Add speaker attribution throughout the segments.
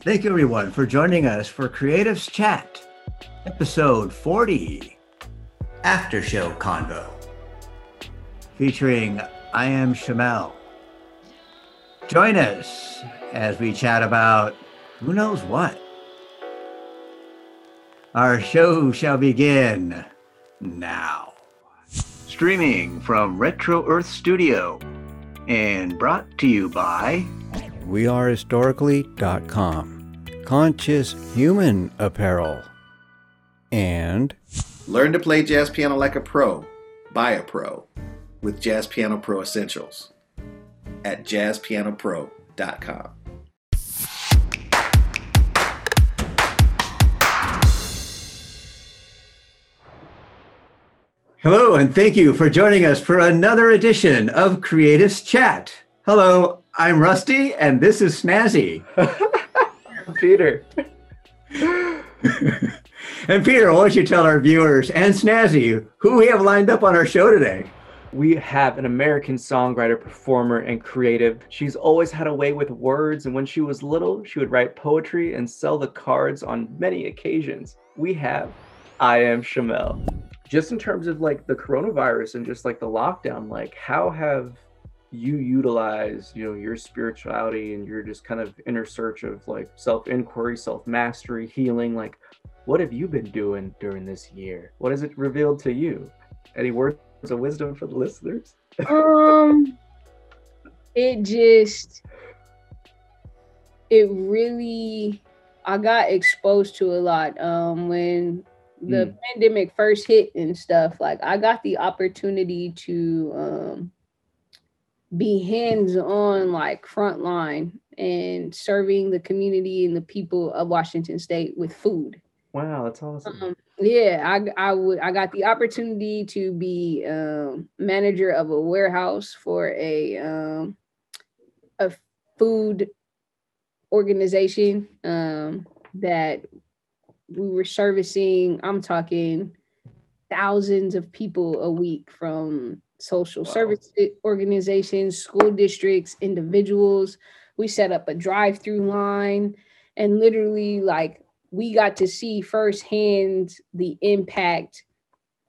Speaker 1: Thank you, everyone, for joining us for Creatives Chat, episode 40, After Show Convo, featuring I Am Chamel. Join us as we chat about who knows what. Our show shall begin now. Streaming from Retro Earth Studio and brought to you by
Speaker 2: wearehistorically.com, Conscious Human Apparel, and
Speaker 3: Learn to play jazz piano like a pro, by a pro, with Jazz Piano Pro Essentials at jazzpianopro.com.
Speaker 1: Hello, and thank you for joining us for another edition of Creatives Chat. Hello, I'm Rusty, and this is Snazzy.
Speaker 4: Peter.
Speaker 1: and Peter, why don't you tell our viewers and Snazzy who we have lined up on our show today?
Speaker 4: We have an American songwriter, performer, and creative. She's always had a way with words, and when she was little, she would write poetry and sell the cards on many occasions. We have I Am Chamel. Just in terms of like the coronavirus and just like the lockdown, like how have you utilize you know, your spirituality and your just kind of inner search of like self-inquiry, self-mastery, healing, like what have you been doing during this year? What has it revealed to you? Any words of wisdom for the listeners?
Speaker 5: um it just it really I got exposed to a lot um when the mm. pandemic first hit and stuff like I got the opportunity to um be hands on like frontline and serving the community and the people of Washington state with food.
Speaker 4: Wow, that's awesome. Um,
Speaker 5: yeah, I I would I got the opportunity to be um, manager of a warehouse for a um, a food organization um, that we were servicing. I'm talking thousands of people a week from social wow. service organizations, school districts, individuals. We set up a drive-through line and literally like we got to see firsthand the impact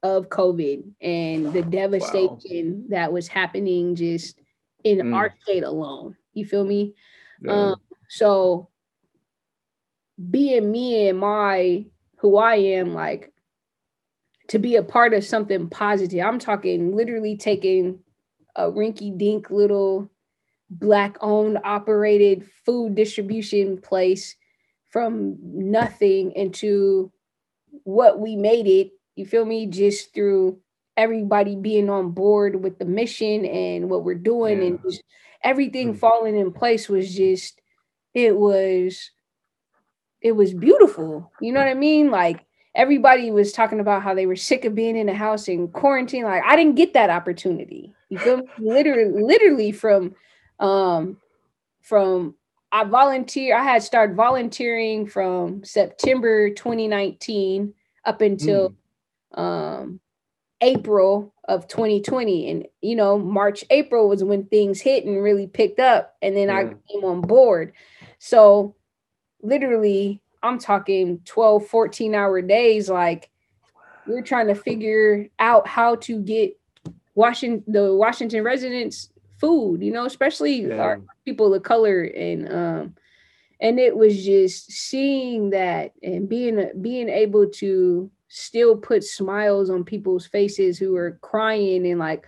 Speaker 5: of COVID and the devastation wow. that was happening just in mm. our state alone. You feel me? Yeah. Um, so being me and my who I am, like to be a part of something positive. I'm talking literally taking a rinky dink little black owned operated food distribution place from nothing into what we made it. You feel me? Just through everybody being on board with the mission and what we're doing yeah. and just everything mm-hmm. falling in place was just it was it was beautiful. You know what I mean? Like everybody was talking about how they were sick of being in the house in quarantine. Like I didn't get that opportunity. You feel me? literally, literally from um from I volunteer, I had started volunteering from September 2019 up until mm. um April of 2020. And you know, March, April was when things hit and really picked up. And then yeah. I came on board. So literally I'm talking 12, 14 hour days. Like we're trying to figure out how to get Washington, the Washington residents food, you know, especially yeah. our people of color. And, um, and it was just seeing that and being, being able to still put smiles on people's faces who are crying and like,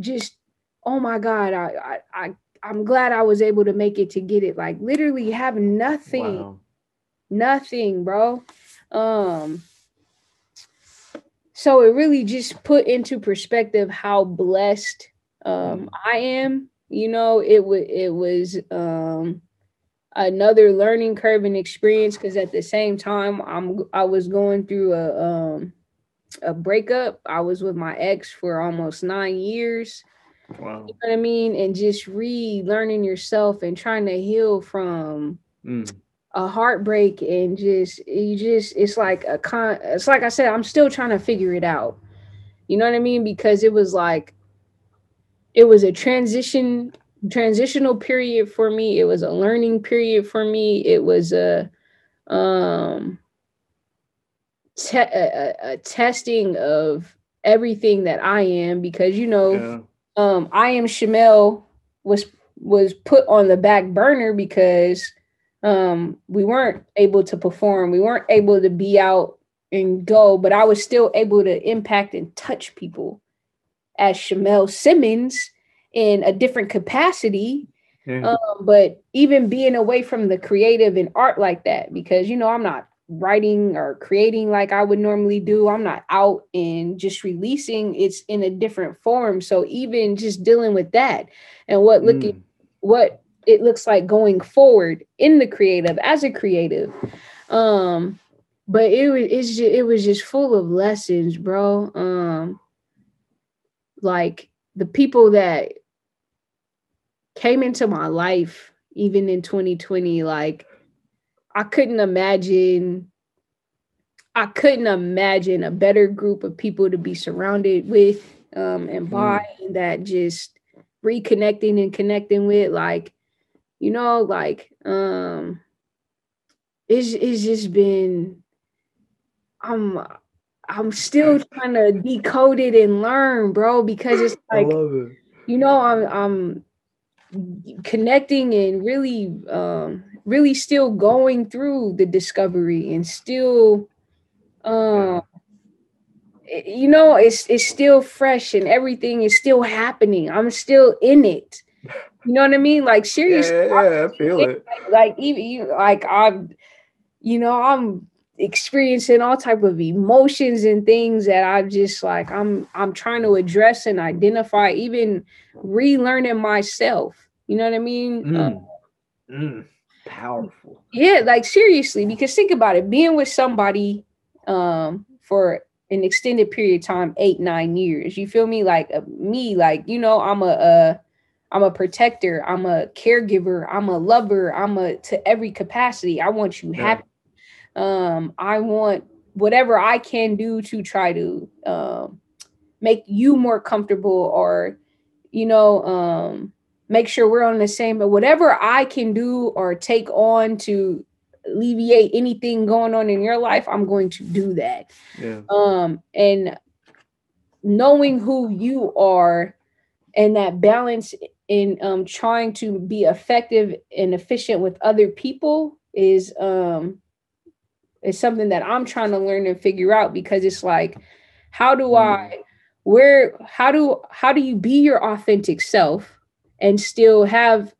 Speaker 5: just, oh my God, I, I, I I'm glad I was able to make it to get it. Like literally have nothing. Wow nothing, bro. Um so it really just put into perspective how blessed um I am. You know, it was it was um another learning curve and experience because at the same time I'm I was going through a um a breakup. I was with my ex for almost nine years. Wow. You know what I mean? And just relearning yourself and trying to heal from mm a heartbreak and just you just it's like a con it's like I said, I'm still trying to figure it out. You know what I mean? Because it was like it was a transition transitional period for me. It was a learning period for me. It was a um te- a, a, a testing of everything that I am because you know
Speaker 4: Yeah.
Speaker 5: um I am Chamel was was put on the back burner because um we weren't able to perform. We weren't able to be out and go but I was still able to impact and touch people. As Chamel Simmons in a different capacity um, but even being away from the creative and art like that because you know i'm not writing or creating like i would normally do. I'm not out and just releasing. It's in a different form. So even just dealing with that and what looking
Speaker 4: Mm.
Speaker 5: what it looks like going forward in the creative as a creative. Um but it was it's ju- it was just full of lessons bro. Um like the people that came into my life even in 2020 like i couldn't imagine i couldn't imagine a better group of people to be surrounded with um and by that just reconnecting and connecting with like you know like um it's it's just been i'm i'm still trying to decode it and learn bro because it's like
Speaker 4: it.
Speaker 5: you know i'm i'm connecting and really um really still going through the discovery and still um you know it's it's still fresh and everything is still happening. I'm still in it you know what i mean like seriously
Speaker 4: yeah, yeah, I feel it.
Speaker 5: like even you like i'm you know i'm experiencing all type of emotions and things that i'm just like i'm i'm trying to address and identify even relearning myself you know what i mean Um,
Speaker 4: Mm. Mm. Powerful.
Speaker 5: yeah like seriously because think about it being with somebody um for an extended period of time eight nine years you feel me like uh, me like you know i'm a uh i'm a protector i'm a caregiver i'm a lover i'm a to every capacity i want you
Speaker 4: Yeah.
Speaker 5: happy um i want whatever i can do to try to um make you more comfortable or you know um make sure we're on the same but whatever i can do or take on to alleviate anything going on in your life i'm going to do that
Speaker 4: Yeah.
Speaker 5: um and knowing who you are and that balance in um trying to be effective and efficient with other people is um is something that i'm trying to learn and figure out because it's like how do i where how do how do you be your authentic self and still have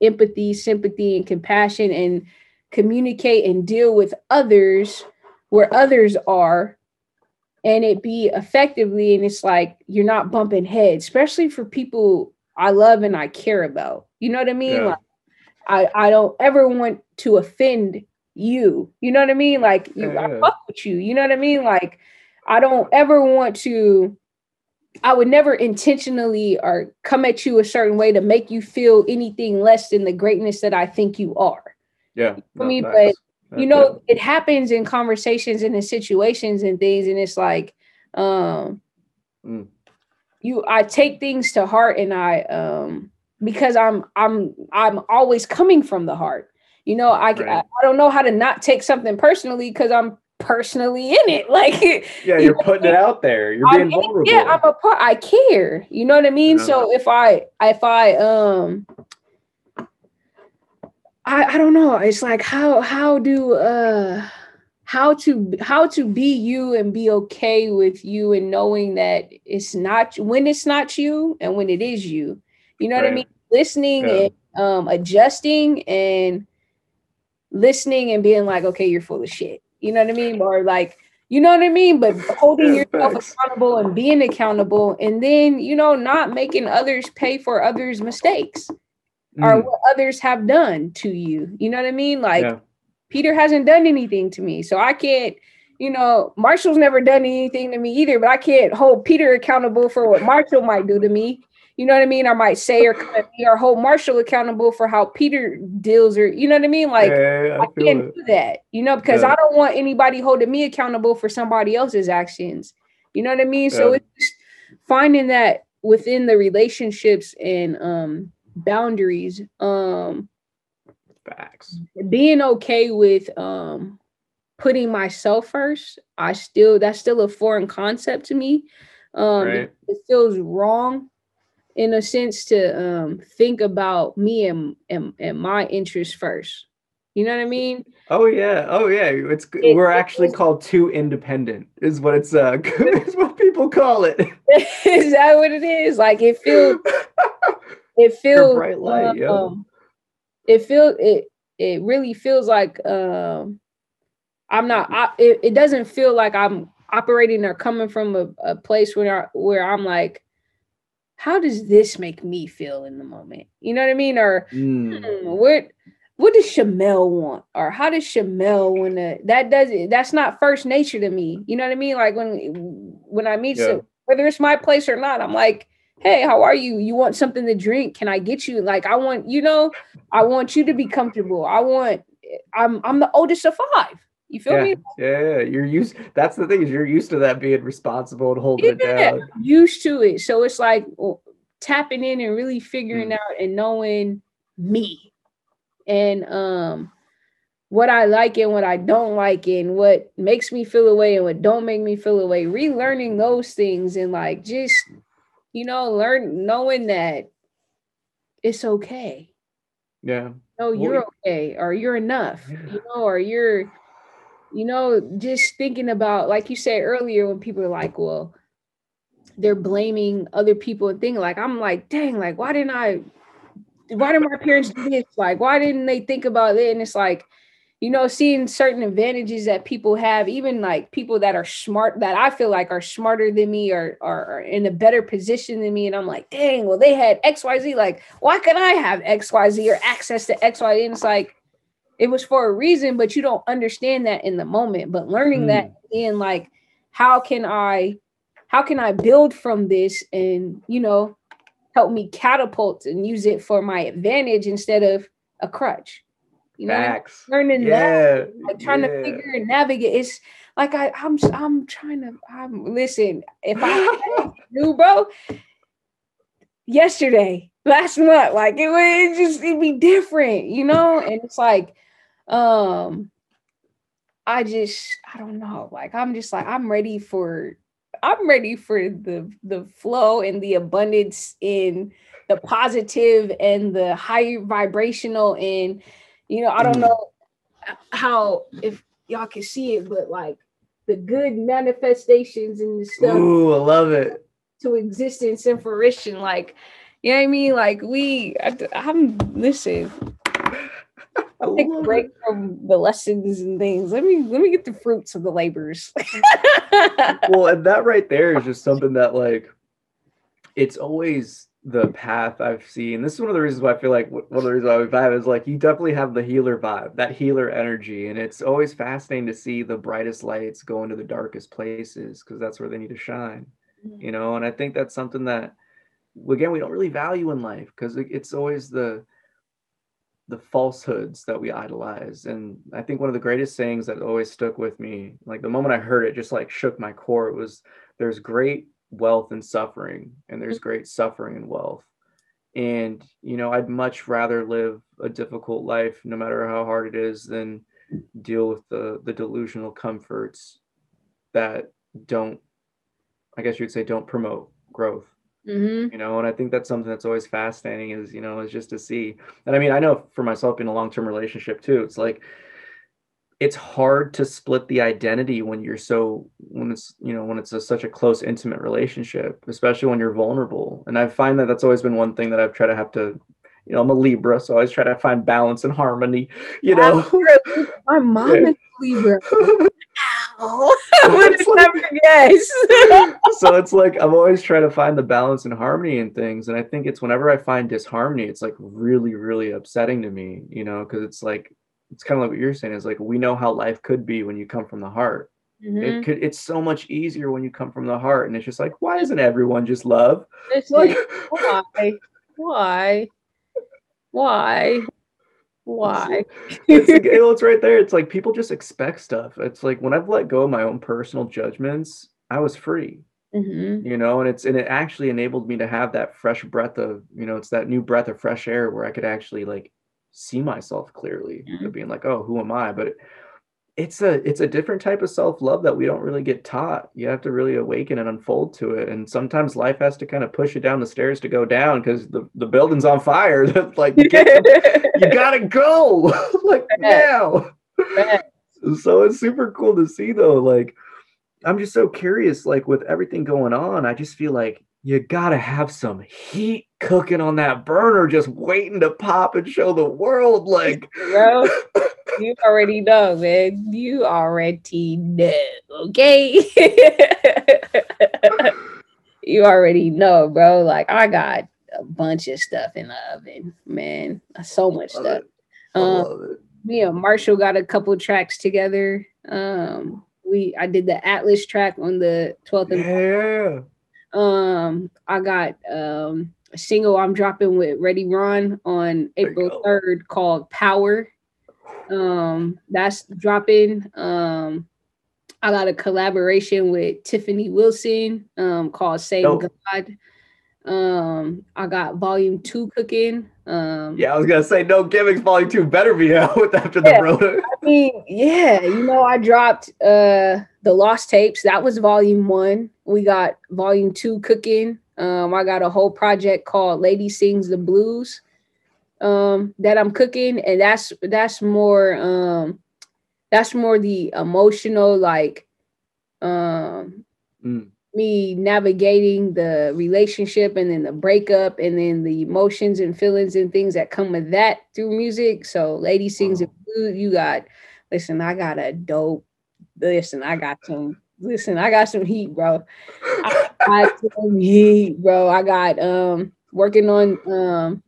Speaker 5: empathy sympathy and compassion and communicate and deal with others where others are and it be effectively and it's like you're not bumping heads especially for people i love and i care about you know what i mean
Speaker 4: Yeah.
Speaker 5: like i i don't ever want to offend you you know what i mean like you,
Speaker 4: Yeah,
Speaker 5: i fuck with you you know what i mean like i don't ever want to i would never intentionally or come at you a certain way to make you feel anything less than the greatness that i think you are
Speaker 4: Yeah.
Speaker 5: for
Speaker 4: no,
Speaker 5: me,
Speaker 4: facts.
Speaker 5: but you know
Speaker 4: it.
Speaker 5: it happens in conversations and in situations and things and it's like um
Speaker 4: Mm.
Speaker 5: You i take things to heart and i um because i'm i'm i'm always coming from the heart you know i I,
Speaker 4: Right.
Speaker 5: I don't know how to not take something personally because i'm personally in it like
Speaker 4: Yeah,
Speaker 5: you
Speaker 4: you're
Speaker 5: know,
Speaker 4: putting it out there. You're being vulnerable.
Speaker 5: yeah i'm a part i care you know what i mean
Speaker 4: Yeah.
Speaker 5: so if i if i um I, I don't know it's like how how do uh how to how to be you and be okay with you and knowing that it's not when it's not you and when it is you you know what i mean listening
Speaker 4: Yeah.
Speaker 5: and um adjusting and listening and being like okay you're full of shit you know what i mean or like you know what i mean but holding
Speaker 4: Yeah,
Speaker 5: yourself
Speaker 4: facts.
Speaker 5: accountable and being accountable and then you know not making others pay for others mistakes or
Speaker 4: Mm.
Speaker 5: what others have done to you you know what i mean like
Speaker 4: yeah.
Speaker 5: Peter hasn't done anything to me. So I can't, you know, Marshall's never done anything to me either, but I can't hold Peter accountable for what Marshall might do to me. You know what I mean? I might say or come at me or hold Marshall accountable for how Peter deals or you know what I mean? Like
Speaker 4: yeah, yeah, I
Speaker 5: I can't
Speaker 4: it.
Speaker 5: do that, you know, because
Speaker 4: Yeah.
Speaker 5: I don't want anybody holding me accountable for somebody else's actions. You know what I mean? So it's just finding that within the relationships and um boundaries. Um
Speaker 4: Facts.
Speaker 5: being okay with um putting myself first i still that's still a foreign concept to me um
Speaker 4: Right.
Speaker 5: it feels wrong in a sense to um think about me and and, and my interests first you know what i mean
Speaker 4: Oh yeah. Oh yeah. It's
Speaker 5: It-
Speaker 4: we're actually called too independent. Is what it's uh. is what people call it.
Speaker 5: is that what it is like it feels it feels
Speaker 4: bright light,
Speaker 5: um, it feels it it really feels like um i'm not I, it, it doesn't feel like i'm operating or coming from a, a place where I, where i'm like how does this make me feel in the moment you know what i mean or
Speaker 4: Mm.
Speaker 5: hmm, what what does Chamel want? Or how does Chamel want to that does it that's not first nature to me. You know what I mean? Like when when I meet
Speaker 4: Yeah.
Speaker 5: whether it's my place or not, I'm like, hey, how are you? You want something to drink? Can I get you? Like I want, you know, I want you to be comfortable. I want I'm I'm the oldest of five. You feel
Speaker 4: Yeah,
Speaker 5: me?
Speaker 4: yeah. You're used. That's the thing is you're used to that being responsible and holding it
Speaker 5: Yeah,
Speaker 4: down.
Speaker 5: used to it. So it's like well, tapping in and really figuring
Speaker 4: Mm.
Speaker 5: out and knowing me and um what I like and what I don't like and what makes me feel away and what don't make me feel away. Relearning those things and like just you know learn knowing that it's okay.
Speaker 4: Yeah.
Speaker 5: No, you're okay or you're enough.
Speaker 4: Yeah.
Speaker 5: You know, or you're you know, just thinking about like you said earlier when people are like, well, they're blaming other people and thinking like I'm like, dang, like why didn't I why did my parents do this? Like, why didn't they think about it? And it's like, you know, seeing certain advantages that people have, even like people that are smart, that I feel like are smarter than me or are in a better position than me. And I'm like, dang, well, they had XYZ. Like, why can I have XYZ or access to XYZ? And it's like, it was for a reason, but you don't understand that in the moment. But learning that mm. in like, how can I, how can I build from this and, you know, help me catapult and use it for my advantage instead of a crutch. You know,
Speaker 4: Facts.
Speaker 5: learning that, like trying
Speaker 4: yeah.
Speaker 5: to figure and navigate. It's like I, I'm, I'm trying to. I'm listen. If I knew, bro, yesterday, last month, like it would just it'd be different, you know. And it's like, um, I just, I don't know. Like I'm just like I'm ready for I'm ready for the the flow and the abundance in the positive and the high vibrational and you know I don't
Speaker 4: Mm.
Speaker 5: know how if y'all can see it but like the good manifestations and the stuff
Speaker 4: Ooh, I love it.
Speaker 5: to existence and fruition like you know what I mean like we I, I'm listen
Speaker 4: I
Speaker 5: take a break
Speaker 4: it.
Speaker 5: from the lessons and things let me let me get the fruits of the labors
Speaker 4: well, and that right there is just something that like it's always the path I've seen. This is one of the reasons why I feel like one of the reasons why we vibe is like you definitely have the healer vibe, that healer energy, and it's always fascinating to see the brightest lights go into the darkest places because that's where they need to shine, mm-hmm. you know. And I think that's something that again we don't really value in life because it's always the the falsehoods that we idolize and i think one of the greatest sayings that always stuck with me like the moment i heard it just like shook my core it was there's great wealth and suffering and there's great suffering and wealth. And you know i'd much rather live a difficult life no matter how hard it is than deal with the the delusional comforts that don't i guess you'd say don't promote growth.
Speaker 5: Mhm.
Speaker 4: you know and i think that's something that's always fascinating is you know is just to see. And i mean i know for myself in a long-term relationship too it's like it's hard to split the identity when you're so when it's you know when it's a, such a close intimate relationship especially when you're vulnerable and i find that that's always been one thing that i've tried to have to you know i'm a libra so i always try to find balance and harmony you know
Speaker 5: My mom
Speaker 4: Yeah.
Speaker 5: is Libra. Ow.
Speaker 4: It's
Speaker 5: Would
Speaker 4: like-
Speaker 5: never guess.
Speaker 4: so it's like I'm always trying to find the balance and harmony in things. And I think it's whenever I find disharmony, it's like really, really upsetting to me, you know, because it's like it's kind of like what you're saying is like we know how life could be when you come from the heart.
Speaker 5: Mhm.
Speaker 4: It could it's so much easier when you come from the heart. And it's just like, why isn't everyone just love?
Speaker 5: It's
Speaker 4: Like
Speaker 5: why? Why? Why? Why?
Speaker 4: it's like, it's right there. It's like people just expect stuff. It's like when I've let go of my own personal judgments, I was free.
Speaker 5: hmm
Speaker 4: you know and it's and it actually enabled me to have that fresh breath of you know it's that new breath of fresh air where i could actually like see myself clearly
Speaker 5: Mhm.
Speaker 4: of being like oh who am i? But it's a it's a different type of self-love that we don't really get taught. You have to really awaken and unfold to it. And sometimes life has to kind of push you down the stairs to go down because the, the building's on fire. Like you gotta go. Like now. So it's super cool to see though like i'm just so curious like with everything going on i just feel like you gotta have some heat cooking on that burner just waiting to pop and show the world like
Speaker 5: Bro, you already know, man. You already know, okay? you already know, bro. Like I got a bunch of stuff in the oven, man. So much
Speaker 4: Love
Speaker 5: stuff. Um, me and Marshall got a couple tracks together. Um, we I did the Atlas track on the 12th and
Speaker 4: yeah
Speaker 5: um I got um a single I'm dropping with Ready Ron on April 3rd called Power. Um that's dropping. Um I got a collaboration with Tiffany Wilson um called Save
Speaker 4: Dope.
Speaker 5: God. Um I got volume 2 cooking. Um
Speaker 4: yeah i was gonna say no gimmicks volume two better be out with after the
Speaker 5: Yeah.
Speaker 4: brother
Speaker 5: I mean, yeah, you know, I dropped uh the lost tapes. That was volume one. We got volume two cooking. Um, I got a whole project called Lady Sings the Blues um that I'm cooking, and that's that's more um that's more the emotional, like um
Speaker 4: Mm.
Speaker 5: Me navigating the relationship and then the breakup and then the emotions and feelings and things that come with that through music. So Lady Sings the Blues, you got listen, I got a dope listen, I got some listen, I got some heat, bro. I got some heat, bro. I got um working on um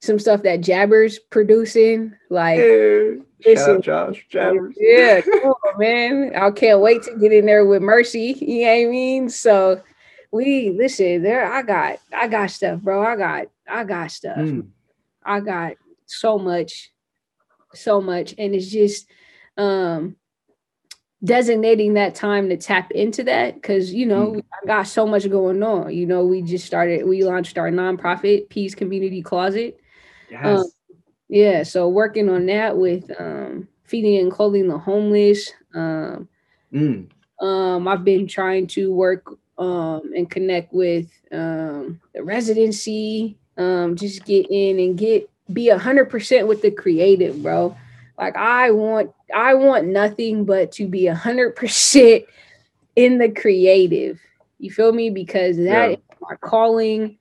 Speaker 5: some stuff that Jabbers producing, like
Speaker 4: yeah. shout out josh jabbers
Speaker 5: yeah, come on, man. I can't wait to get in there with Mercy. You know what I mean? So we listen, there I got I got stuff, bro. I got I got stuff.
Speaker 4: Mm.
Speaker 5: I got so much, so much. And it's just um designating that time to tap into that because you know
Speaker 4: Mm.
Speaker 5: I got so much going on. You know, we just started, we launched our nonprofit PS Community Closet.
Speaker 4: yes
Speaker 5: Yeah, so working on that with um, feeding and clothing the homeless. Um,
Speaker 4: Mm.
Speaker 5: um, I've been trying to work um, and connect with um, the residency. Um, just get in and get be a hundred percent with the creative, bro. Like I want, I want nothing but to be a hundred percent in the creative. You feel me? Because that
Speaker 4: Yeah.
Speaker 5: is my calling.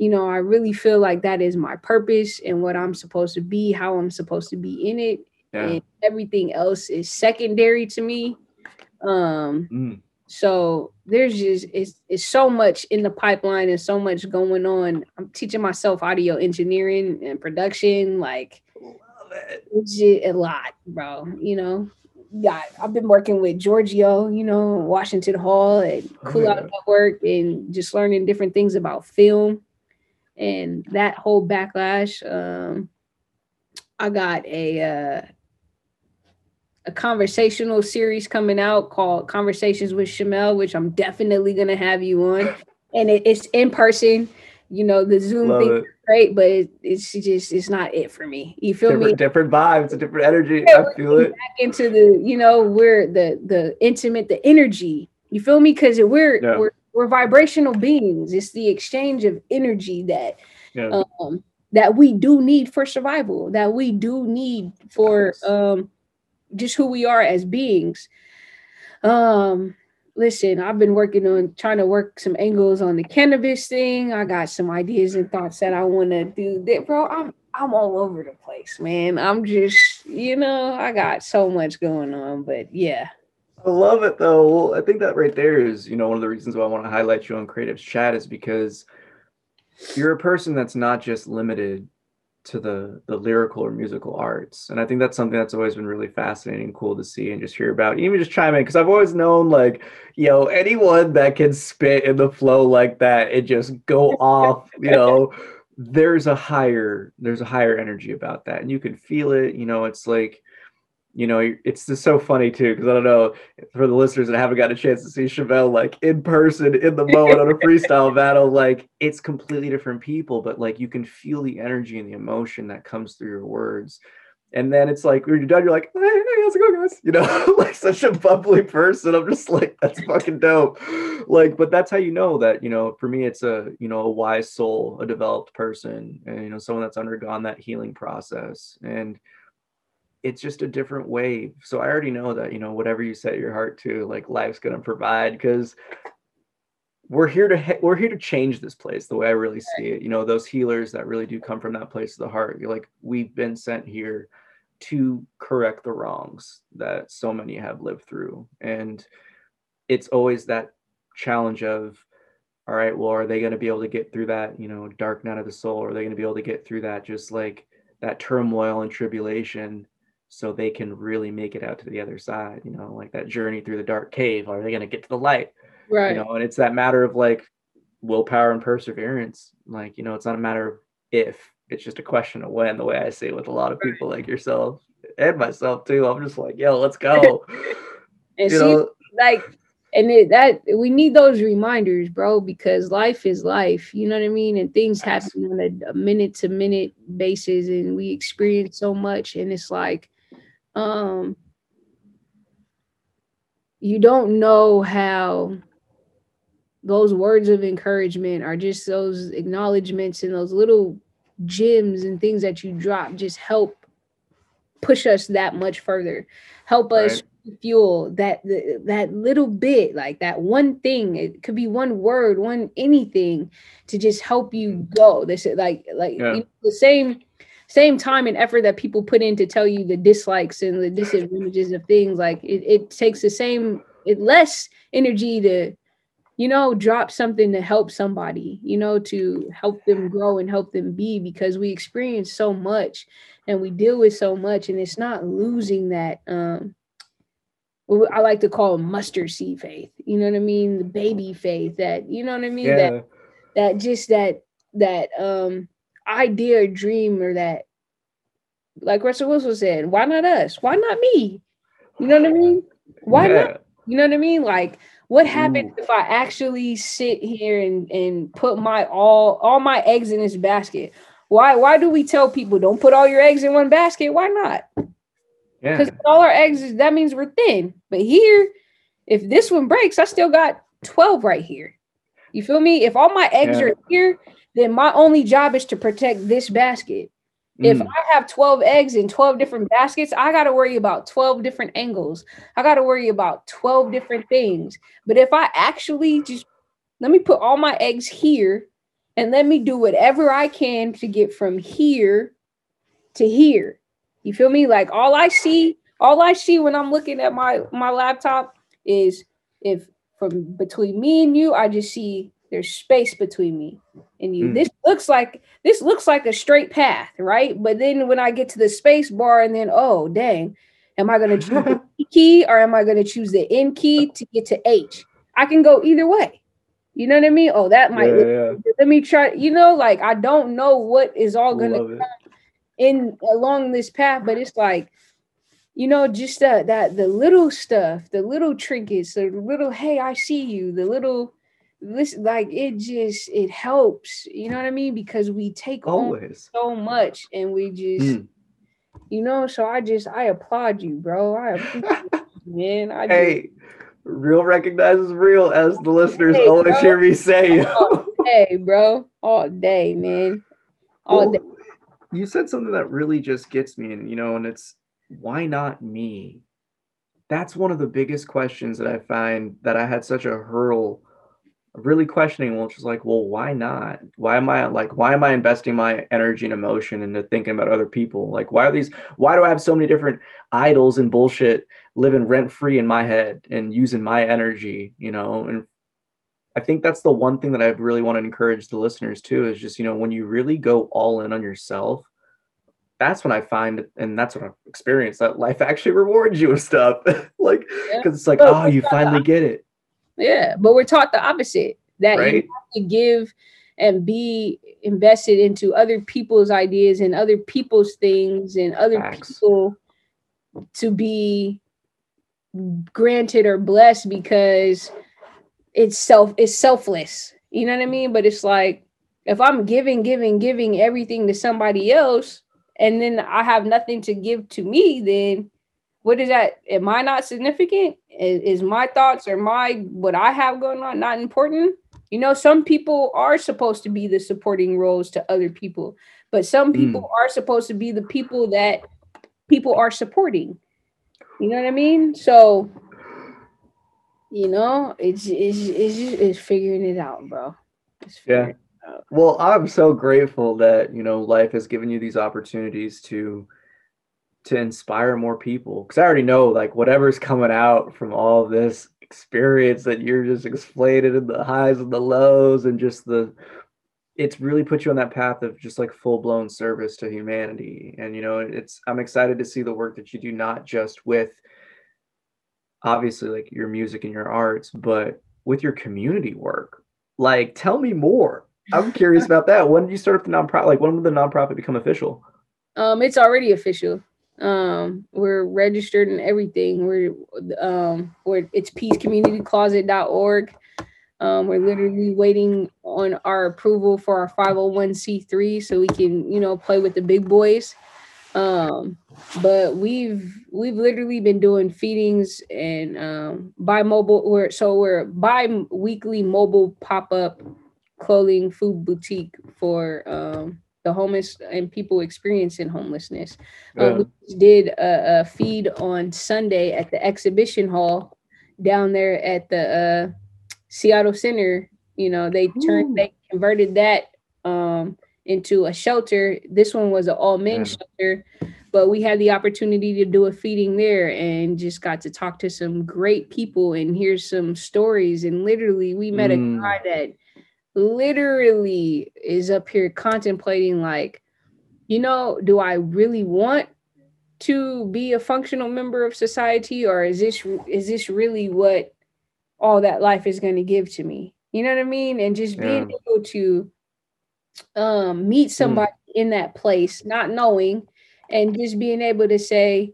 Speaker 5: You know, I really feel like that is my purpose and what I'm supposed to be, how I'm supposed to be in it
Speaker 4: yeah
Speaker 5: and everything else is secondary to me. Um,
Speaker 4: Mm.
Speaker 5: so there's just it's it's so much in the pipeline and so much going on. I'm teaching myself audio engineering and production, like
Speaker 4: Love it.
Speaker 5: it's just a lot, bro. You know, yeah, I've been working with Giorgio, you know, Washington Hall and
Speaker 4: Oh,
Speaker 5: Cool Out. Network, and just learning different things about film and that whole backlash. Um, I got a uh, a conversational series coming out called Conversations with Chamel, which I'm definitely gonna have you on, and it, it's in person. You know, the Zoom
Speaker 4: Love
Speaker 5: thing
Speaker 4: it.
Speaker 5: is great, but it, it's just it's not it for me. You feel me?
Speaker 4: Different, different vibe. It's a different energy.
Speaker 5: Yeah,
Speaker 4: I feel it.
Speaker 5: back into the you know we're the the intimate the energy you feel me because we're
Speaker 4: Yeah.
Speaker 5: we're we're vibrational beings. It's the exchange of energy that
Speaker 4: Yeah.
Speaker 5: um that we do need for survival that we do need for um just who we are as beings. Um listen i've been working on trying to work some angles on the cannabis thing. I got some ideas and thoughts that i want to do that. Bro i'm i'm all over the place man. I'm just you know i got so much going on but yeah
Speaker 4: I love it though. Well, I think that right there is, you know, one of the reasons why I want to highlight you on Creative Chat is because you're a person that's not just limited to the the lyrical or musical arts. And I think that's something that's always been really fascinating and cool to see and just hear about. Even just chime in because I've always known like, you know, anyone that can spit in the flow like that and just go off, you know, there's a higher there's a higher energy about that and you can feel it, you know, it's like you know, it's just so funny too because I don't know for the listeners that haven't got a chance to see Chevelle like in person in the moment on a freestyle battle, like it's completely different people, but like you can feel the energy and the emotion that comes through your words. And then it's like when you're done, you're like, hey, hey how's it going, guys? You know, like such a bubbly person. I'm just like, that's fucking dope. Like, but that's how you know that, you know, for me, it's a, you know, a wise soul, a developed person, and you know, someone that's undergone that healing process. And it's just a different wave. So I already know that, you know, whatever you set your heart to, like life's gonna provide because we're here to we're here to change this place the way I really see it. You know, those healers that really do come from that place of the heart. You're like, we've been sent here to correct the wrongs that so many have lived through. And it's always that challenge of, all right, well, are they going to be able to get through that, you know, dark night of the soul? Are they going to be able to get through that just like that turmoil and tribulation so they can really make it out to the other side, you know, like that journey through the dark cave? Are they going to get to the light?
Speaker 5: Right.
Speaker 4: You know, and it's that matter of like willpower and perseverance. Like, you know, it's not a matter of if, it's just a question of when, the way I see it with a lot of people like yourself and myself too. I'm just like, yo, let's go.
Speaker 5: and you see, know? like, and it, that we need those reminders, bro, because life is life. You know what I mean? And things happen on a, a minute to minute basis, and we experience so much. And it's like, um, you don't know how those words of encouragement are just those acknowledgments and those little gems and things that you drop just help push us that much further help us right. fuel that that little bit like that one thing it could be one word one anything to just help you go this is like like yeah. you know, the same same time and effort that people put in to tell you the dislikes and the disadvantages of things like it, it takes the same it less energy to you know, drop something to help somebody, you know, to help them grow and help them be because we experience so much and we deal with so much and it's not losing that um what I like to call mustard seed faith. You know what I mean? The baby faith that, you know what I mean? Yeah. That that just that that um idea or dream or that like Russell Wilson said, why not us? Why not me? You know what I mean? Why yeah. not? You know what I mean? Like what mm. happens Ooh. if I actually sit here and, and put my all all my eggs in this basket? Why why do we tell people don't put all your eggs in one basket? Why not? Yeah. Because all our eggs is that means we're thin. But here, if this one breaks, I still got 12 right here. You feel me? If all my eggs yeah. are here, then my only job is to protect this basket. If mm. I have 12 eggs in 12 different baskets, I got to worry about 12 different angles. I got to worry about 12 different things. But if I actually just let me put all my eggs here and let me do whatever I can to get from here to here. You feel me? Like all I see, all I see when I'm looking at my my laptop is if from between me and you, I just see there's space between me and you. Mm. This looks like this looks like a straight path, right? But then when I get to the space bar and then oh dang, am I gonna choose the key or am I gonna choose the N key to get to H? I can go either way. You know what I mean? Oh, that might yeah, yeah. let me try, you know, like I don't know what is all gonna come in along this path, but it's like you know, just that that the little stuff, the little trinkets, the little hey, I see you, the little this like it just it helps you know what i mean? Because we take always. so much and we just mm. you know so i just i applaud you bro. I appreciate you, man. I
Speaker 4: hey just, real recognizes real as the listeners hey, always bro. hear me say.
Speaker 5: Hey bro. All day man. All
Speaker 4: well, day. you said something that really just gets me and you know and it's why not me? That's one of the biggest questions that i find that i had such a hurl really questioning which is like well why not why am i like why am i investing my energy and emotion into thinking about other people like why are these why do i have so many different idols and bullshit living rent free in my head and using my energy you know and i think that's the one thing that i really want to encourage the listeners too is just you know when you really go all in on yourself that's when I find, and that's what I've experienced, that life actually rewards you and stuff. like, because yeah. it's like, oh, you finally get it.
Speaker 5: Yeah, but we're taught the opposite that right? you have to give and be invested into other people's ideas and other people's things and other Facts. people to be granted or blessed because it's self it's selfless. You know what I mean? But it's like if I'm giving, giving, giving everything to somebody else, and then I have nothing to give to me, then what is that? Am I not significant? Is, is my thoughts or my what I have going on not important? You know, some people are supposed to be the supporting roles to other people, but some people mm. are supposed to be the people that people are supporting. You know what I mean? So, you know, it's it's it's, it's figuring it out, bro.
Speaker 4: yeah. Well, I'm so grateful that you know life has given you these opportunities to to inspire more people because I already know like whatever's coming out from all this experience that you're just explaining and the highs and the lows and just the it's really put you on that path of just like full blown service to humanity. And you know it's I'm excited to see the work that you do not just with obviously like your music and your arts but with your community work. Like tell me more. I'm curious about that. When did you start up the nonprofit like when did the nonprofit become official?
Speaker 5: Um it's already official um, we're registered and everything. We're um, we're it's pscommunitycloset.org. Um, we're literally waiting on our approval for our 501c3 so we can, you know, play with the big boys. Um, but we've we've literally been doing feedings and um by mobile we're so we're bi-weekly mobile pop-up clothing food boutique for um the homeless and people experiencing homelessness. Uh, we did a, a, feed on Sunday at the exhibition hall down there at the uh, Seattle Center. You know, they turned, Ooh. they converted that um, into a shelter. This one was an all men yeah. shelter, but we had the opportunity to do a feeding there and just got to talk to some great people and hear some stories. And literally, we met mm. a guy that literally is up here contemplating like you know do i really want to be a functional member of society or is this is this really what all that life is going to give to me you know what i mean and just being yeah. able to um meet hmm. somebody mm. in that place not knowing and just being able to say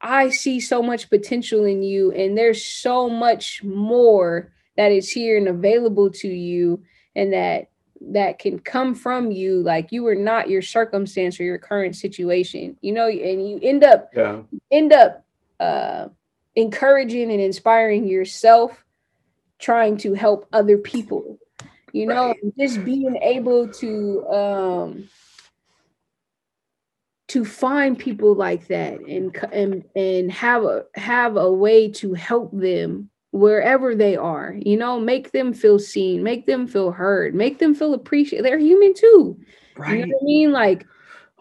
Speaker 5: i see so much potential in you and there's so much more that is here and available to you and that that can come from you like you are not your circumstance or your current situation you know and you end up yeah. end up uh encouraging and inspiring yourself trying to help other people you know right. just being able to um to find people like that and and and have a have a way to help them wherever they are you know make them feel seen make them feel heard make them feel appreciated they're human too. Right. you know what i mean? Like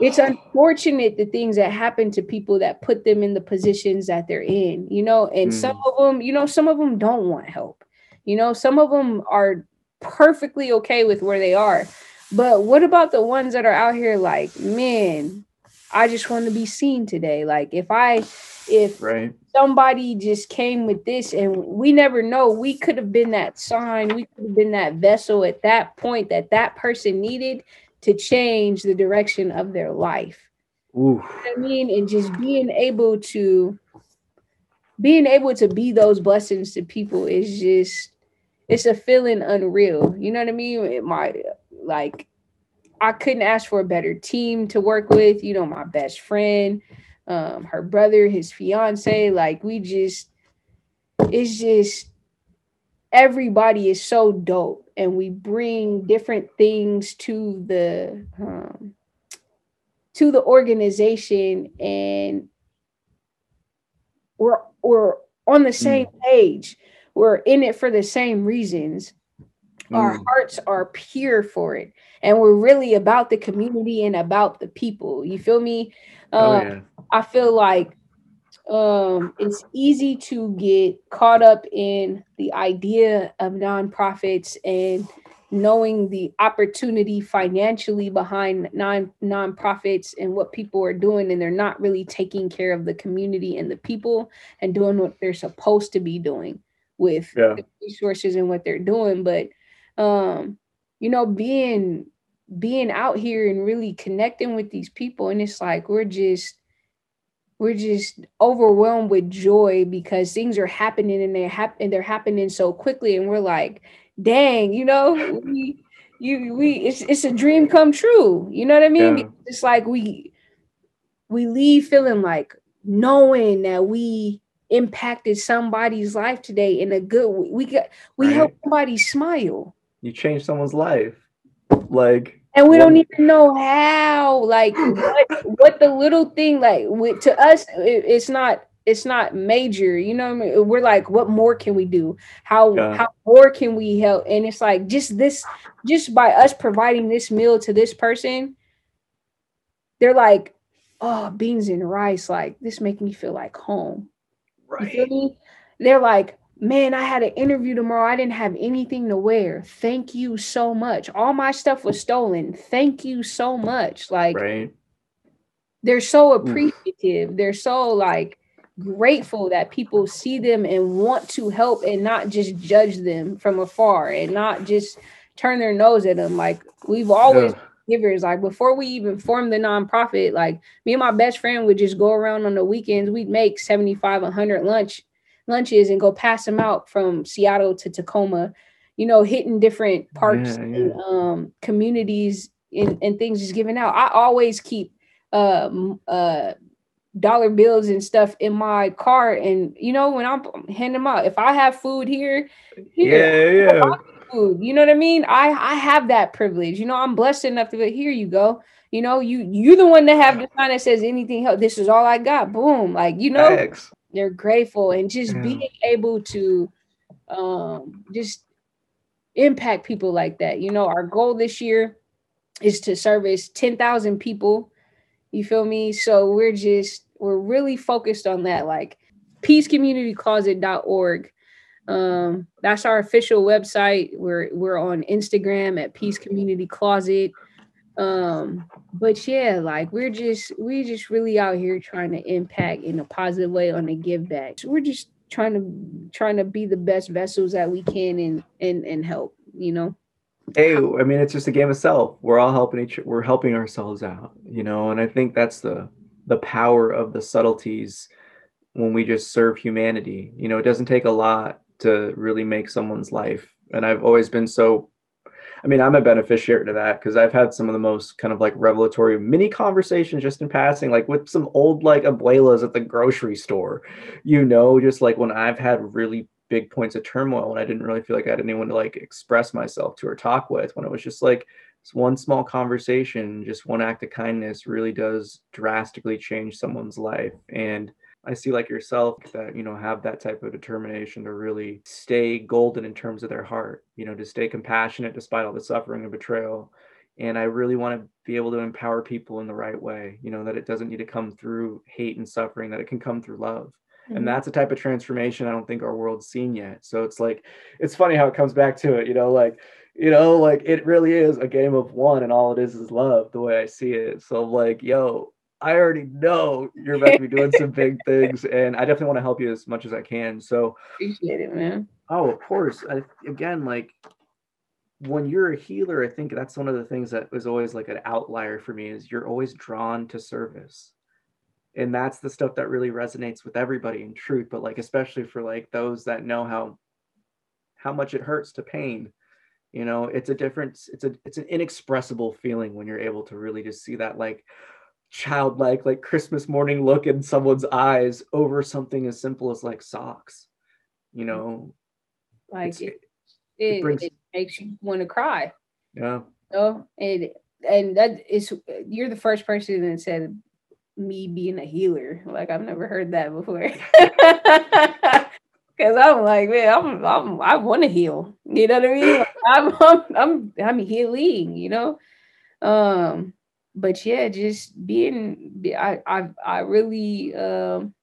Speaker 5: it's unfortunate the things that happen to people that put them in the positions that they're in you know and mm. some of them you know some of them don't want help. You know some of them are perfectly okay with where they are. But what about the ones that are out here like man i just want to be seen today. Like if i if right. somebody just came with this and we never know we could have been that sign we could have been that vessel at that point that that person needed to change the direction of their life. You know i mean? And just being able to being able to be those blessings to people is just it's a feeling unreal. You know what i mean? It might like i couldn't ask for a better team to work with you know my best friend um, her brother, his fiance. Like we just, it's just everybody is so dope, and we bring different things to the um, to the organization, and we're we're on the same mm. page. We're in it for the same reasons. Mm. Our hearts are pure for it, and we're really about the community and about the people. You feel me? oh, um, yeah. I feel like um, it's easy to get caught up in the idea of nonprofits and knowing the opportunity financially behind non nonprofits and what people are doing and they're not really taking care of the community and the people and doing what they're supposed to be doing with yeah. resources and what they're doing but um you know being being out here and really connecting with these people and it's like we're just we're just overwhelmed with joy because things are happening and they're they're happening so quickly and we're like dang you know we you we it's it's a dream come true you know what i mean
Speaker 4: Yeah.
Speaker 5: it's like we we leave feeling like knowing that we impacted somebody's life today in a good way. we got we
Speaker 4: Right.
Speaker 5: helped somebody smile
Speaker 4: You change someone's life. Like
Speaker 5: and we don't even know how like what, what the little thing like with, to us it- it's not it's not major you know what I mean? we're like what more can we do how
Speaker 4: Yeah.
Speaker 5: how more can we help and it's like just this just by us providing this meal to this person they're like oh beans and rice like this make me feel like home me? They're like, man, I had an interview tomorrow. I didn't have anything to wear. Thank you so much. All my stuff was stolen. Thank you so much. Like
Speaker 4: right.
Speaker 5: they're so mm. appreciative. They're so like grateful that people see them and want to help and not just judge them from afar and not just turn their nose at them. Like we've always
Speaker 4: Ugh.
Speaker 5: givers. Like before we even formed the nonprofit, like me and my best friend would just go around on the weekends. We'd make 75, 100 lunch lunches and go pass them out from Seattle to Tacoma, you know, hitting different parks
Speaker 4: Yeah,
Speaker 5: and um, communities and, and things just giving out. I always keep um uh dollar bills and stuff in my car and you know when I'm handing them out if I have food here here
Speaker 4: Yeah, yeah.
Speaker 5: food. You know what I mean? I I have that privilege. You know, I'm blessed enough to be here. You go. You know, you you're the one that have the sign that says anything help. This is all I got. Boom. Like you know. They're grateful and just
Speaker 4: Yeah.
Speaker 5: being able to um just impact people like that. You know, our goal this year is to service 10,000 people. You feel me? So we're just we're really focused on that like pscommunitycloset.org. Um that's our official website. We're we're on Instagram at PS Community Closet. Um but yeah, like we're just we just really out here trying to impact in a positive way on the give back. So we're just trying to trying to be the best vessels that we can and and and help, you know.
Speaker 4: Hey, I mean, it's just a game of self. We're all helping each. We're helping ourselves out, you know. And I think that's the the power of the subtleties when we just serve humanity. You know, it doesn't take a lot to really make someone's life. And I've always been so. I mean, I'm a beneficiary to that because I've had some of the most kind of like revelatory mini conversations just in passing, like with some old like abuelas at the grocery store, you know, just like when I've had really big points of turmoil and I didn't really feel like I had anyone to like express myself to or talk with when it was just like one small conversation, just one act of kindness really does drastically change someone's life. And I see like yourself that, you know, have that type of determination to really stay golden in terms of their heart, you know, to stay compassionate despite all the suffering and betrayal. And I really want to be able to empower people in the right way, you know, that it doesn't need to come through hate and suffering, that it can come through love
Speaker 5: Mm-hmm.
Speaker 4: and that's a type of transformation i don't think our world's seen yet so it's like it's funny how it comes back to it you know like you know like it really is a game of one and all it is is love the way i see it so like yo i already know you're about to be doing some big things and i definitely want to help you as much as i can so
Speaker 5: appreciate it, man.
Speaker 4: Oh, of course. I, again, like when you're a healer, I think that's one of the things that was always like an outlier for me is you're always drawn to service. And that's the stuff that really resonates with everybody in truth, but like especially for like those that know how how much it hurts to pain. You know, it's a difference, it's a it's an inexpressible feeling when you're able to really just see that like childlike like Christmas morning look in someone's eyes over something as simple as like socks. You know,
Speaker 5: Like it,
Speaker 4: it
Speaker 5: it,
Speaker 4: brings-
Speaker 5: it makes you want to cry.
Speaker 4: yeah.
Speaker 5: Oh, and and that is you're the first person that said me being a healer. Like I've never heard that before. Cause I'm like, man, I'm, I'm I want to heal. You know what I mean? Like, I'm, I'm I'm I'm healing. You know, um, but yeah, just being I I I really um.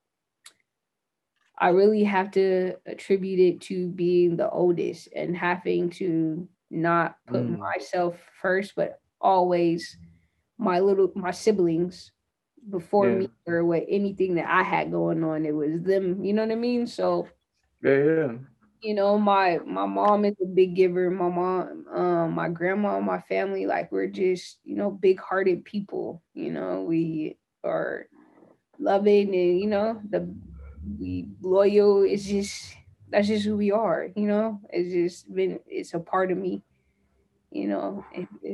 Speaker 5: I really have to attribute it to being the oldest and having to not put
Speaker 4: Mm.
Speaker 5: myself first, but always my little my siblings before
Speaker 4: Yeah.
Speaker 5: me or what anything that I had going on. It was them, you know what I mean? So,
Speaker 4: Yeah, yeah.
Speaker 5: You know, my my mom is a big giver. My mom, um, my grandma, my family, like we're just, you know, big hearted people. You know, we are loving and you know the we loyal it's just that's just who we are you know it's just been it's a part of me you know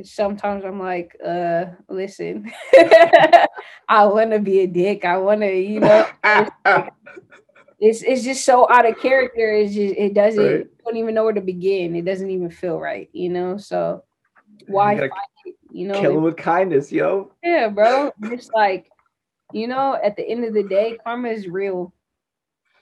Speaker 5: sometimes i'm like uh listen i want to be a dick i want to you know it's it's just so out of character it's just it doesn't right. don't even know where to begin it doesn't even feel right you know so why
Speaker 4: you, it, you know kill him with kindness yo
Speaker 5: yeah bro it's like you know at the end of the day karma is real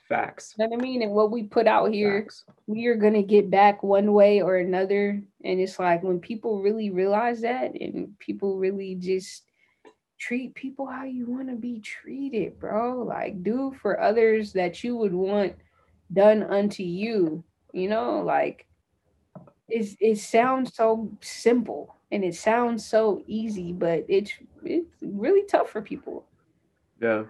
Speaker 4: Facts.
Speaker 5: You know what I mean? And what we put out here, Facts. we are gonna get back one way or another. And it's like when people really realize that and people really just treat people how you want to be treated, bro. Like do for others that you would want done unto you. You know, like it's it sounds so simple and it sounds so easy, but it's it's really tough for people.
Speaker 4: Yeah